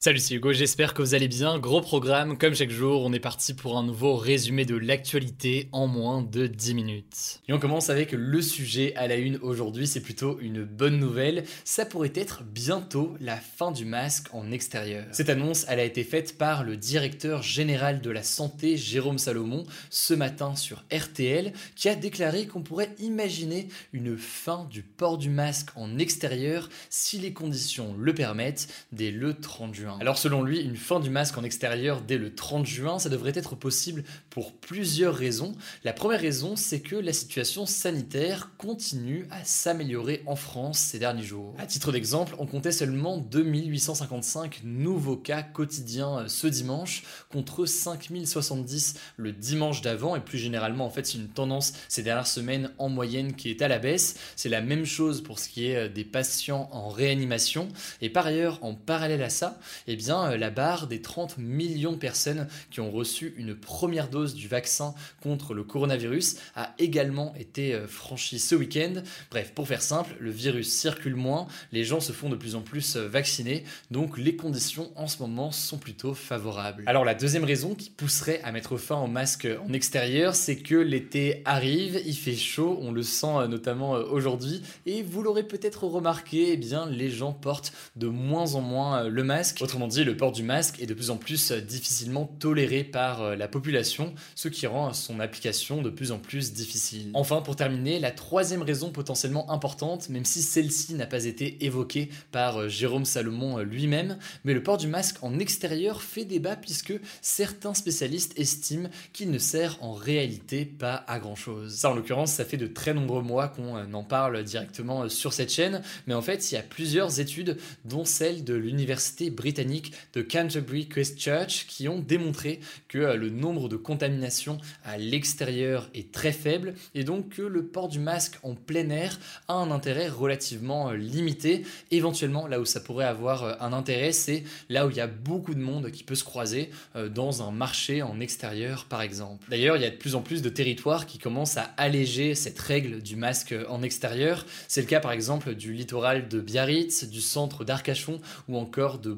Salut, c'est Hugo, j'espère que vous allez bien. Gros programme, comme chaque jour, on est parti pour un nouveau résumé de l'actualité en moins de 10 minutes. Et on commence avec le sujet à la une aujourd'hui, c'est plutôt une bonne nouvelle. Ça pourrait être bientôt la fin du masque en extérieur. Cette annonce, elle a été faite par le directeur général de la santé, Jérôme Salomon, ce matin sur RTL, qui a déclaré qu'on pourrait imaginer une fin du port du masque en extérieur si les conditions le permettent dès le 30 juin. Alors selon lui, une fin du masque en extérieur dès le 30 juin, ça devrait être possible pour plusieurs raisons. La première raison, c'est que la situation sanitaire continue à s'améliorer en France ces derniers jours. À titre d'exemple, on comptait seulement 2855 nouveaux cas quotidiens euh, ce dimanche contre 5070 le dimanche d'avant et plus généralement en fait c'est une tendance ces dernières semaines en moyenne qui est à la baisse. C'est la même chose pour ce qui est euh, des patients en réanimation et par ailleurs en parallèle à ça, eh bien, euh, la barre des 30 millions de personnes qui ont reçu une première dose du vaccin contre le coronavirus a également été euh, franchie ce week-end. Bref, pour faire simple, le virus circule moins, les gens se font de plus en plus euh, vacciner, donc les conditions en ce moment sont plutôt favorables. Alors la deuxième raison qui pousserait à mettre fin au masque en extérieur, c'est que l'été arrive, il fait chaud, on le sent notamment aujourd'hui, et vous l'aurez peut-être remarqué, eh bien les gens portent de moins en moins le masque. Autrement dit, le port du masque est de plus en plus euh, difficilement toléré par euh, la population, ce qui rend son application de plus en plus difficile. Enfin, pour terminer, la troisième raison potentiellement importante, même si celle-ci n'a pas été évoquée par euh, Jérôme Salomon lui-même, mais le port du masque en extérieur fait débat puisque certains spécialistes estiment qu'il ne sert en réalité pas à grand-chose. Ça, en l'occurrence, ça fait de très nombreux mois qu'on en parle directement sur cette chaîne, mais en fait, il y a plusieurs études, dont celle de l'université britannique de Canterbury Christchurch qui ont démontré que euh, le nombre de contaminations à l'extérieur est très faible et donc que le port du masque en plein air a un intérêt relativement euh, limité. Éventuellement, là où ça pourrait avoir euh, un intérêt, c'est là où il y a beaucoup de monde qui peut se croiser dans un marché en extérieur par exemple. D'ailleurs, il y a de plus en plus de territoires qui commencent à alléger cette règle du masque en extérieur. C'est le cas par exemple du littoral de Biarritz, du centre d'Arcachon ou encore de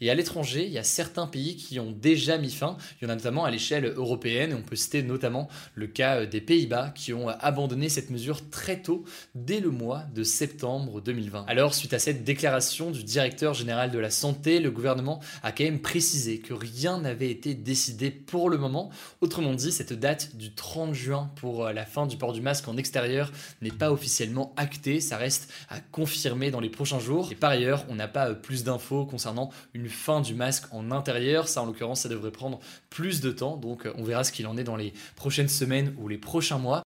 Et à l'étranger, il y a certains pays qui ont déjà mis fin. Il y en a notamment à l'échelle européenne. On peut citer notamment le cas euh, des Pays-Bas qui ont abandonné cette mesure très tôt, dès le mois de septembre 2020. Alors, suite à cette déclaration du directeur général de la santé, le gouvernement a quand même précisé que rien n'avait été décidé pour le moment. Autrement dit, cette date du 30 juin pour euh, la fin du port du masque en extérieur n'est pas officiellement actée. Ça reste à confirmer dans les prochains jours. Et par ailleurs, on n'a pas euh, plus d'infos concernant une fin du masque en intérieur. Ça, en l'occurrence, ça devrait prendre plus de temps. Donc, on verra ce qu'il en est dans les prochaines semaines ou les prochains mois.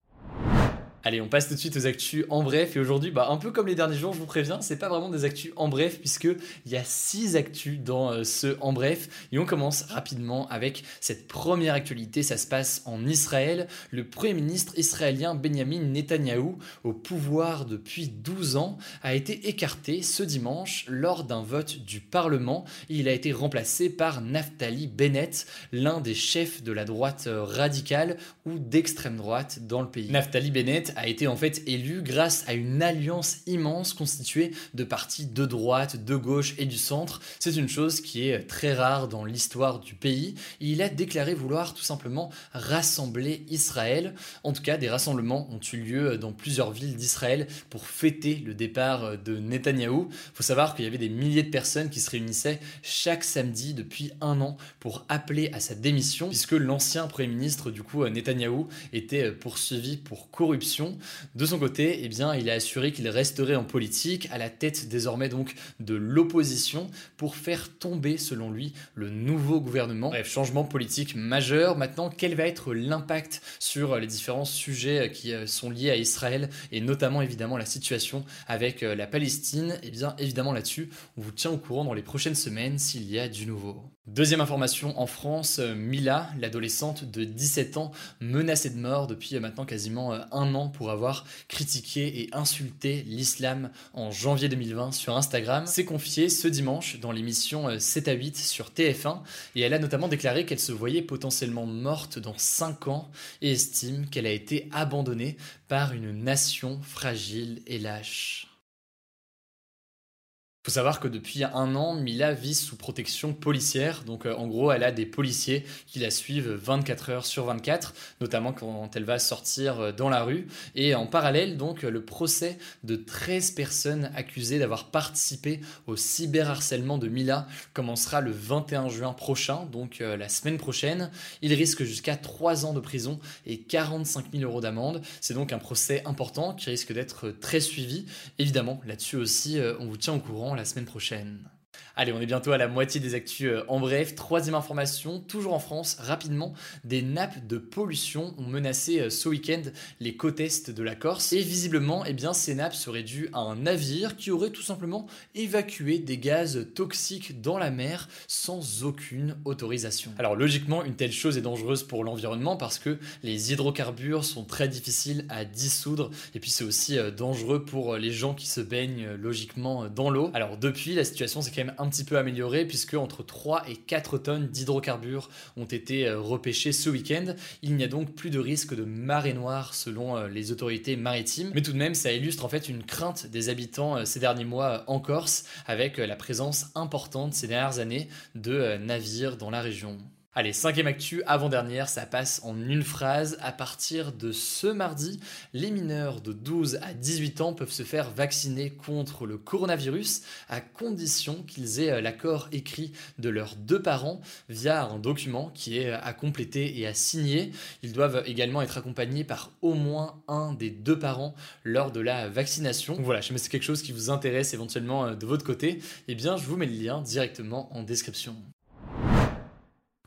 Allez, on passe tout de suite aux actus en bref. Et aujourd'hui, bah, un peu comme les derniers jours, je vous préviens, c'est pas vraiment des actus en bref, puisqu'il y a six actus dans euh, ce en bref. Et on commence rapidement avec cette première actualité. Ça se passe en Israël. Le premier ministre israélien Benjamin Netanyahou, au pouvoir depuis 12 ans, a été écarté ce dimanche lors d'un vote du Parlement. Il a été remplacé par Naftali Bennett, l'un des chefs de la droite radicale ou d'extrême droite dans le pays. Naftali Bennett a été en fait élu grâce à une alliance immense constituée de partis de droite, de gauche et du centre. C'est une chose qui est très rare dans l'histoire du pays. Il a déclaré vouloir tout simplement rassembler Israël. En tout cas, des rassemblements ont eu lieu dans plusieurs villes d'Israël pour fêter le départ de Netanyahou. Faut savoir qu'il y avait des milliers de personnes qui se réunissaient chaque samedi depuis un an pour appeler à sa démission, puisque l'ancien Premier ministre, du coup, Netanyahou, était poursuivi pour corruption De son côté, eh bien, il a assuré qu'il resterait en politique, à la tête désormais donc de l'opposition, pour faire tomber, selon lui, le nouveau gouvernement. Bref, changement politique majeur. Maintenant, quel va être l'impact sur les différents sujets qui euh, sont liés à Israël et notamment évidemment la situation avec euh, la Palestine? Eh bien, évidemment là-dessus, on vous tient au courant dans les prochaines semaines s'il y a du nouveau. Deuxième information en France, euh, Mila, l'adolescente de 17 ans, menacée de mort depuis maintenant quasiment un an pour avoir critiqué et insulté l'islam en janvier 2020 sur Instagram, s'est confiée ce dimanche dans l'émission 7 à 8 sur TF1 et elle a notamment déclaré qu'elle se voyait potentiellement morte dans 5 ans et estime qu'elle a été abandonnée par une nation fragile et lâche faut savoir que depuis un an, Mila vit sous protection policière. Donc euh, en gros, elle a des policiers qui la suivent 24 heures sur 24, notamment quand elle va sortir euh, dans la rue. Et en parallèle, donc le procès de 13 personnes accusées d'avoir participé au cyberharcèlement de Mila commencera le 21 juin prochain, donc euh, la semaine prochaine. Il risque jusqu'à 3 ans de prison et 45 000 euros d'amende. C'est donc un procès important qui risque d'être très suivi. Évidemment, là-dessus aussi, on vous tient au courant la semaine prochaine. Allez, on est bientôt à la moitié des actus euh, en bref. Troisième information, toujours en France, rapidement, des nappes de pollution ont menacé euh, ce week-end les côtes est de la Corse. Et visiblement, eh bien, ces nappes seraient dues à un navire qui aurait tout simplement évacué des gaz toxiques dans la mer sans aucune autorisation. Alors logiquement, une telle chose est dangereuse pour l'environnement parce que les hydrocarbures sont très difficiles à dissoudre et puis c'est aussi euh, dangereux pour les gens qui se baignent logiquement dans l'eau. Alors depuis, la situation s'est quand même un petit peu amélioré puisque entre 3 et 4 tonnes d'hydrocarbures ont été euh, repêchés ce week-end. Il n'y a donc plus de risque de marée noire selon euh, les autorités maritimes. Mais tout de même, ça illustre en fait une crainte des habitants euh, ces derniers mois en Corse avec la présence importante ces dernières années de navires dans la région. Allez, cinquième actu, avant-dernière, ça passe en une phrase. À partir de ce mardi, les mineurs de 12 à 18 ans peuvent se faire vacciner contre le coronavirus à condition qu'ils aient euh, l'accord écrit de leurs deux parents via un document qui est euh, à compléter et à signer. Ils doivent également être accompagnés par au moins un des deux parents lors de la vaccination. Voilà, je sais c'est quelque chose qui vous intéresse éventuellement euh, de votre côté, eh bien je vous mets le lien directement en description.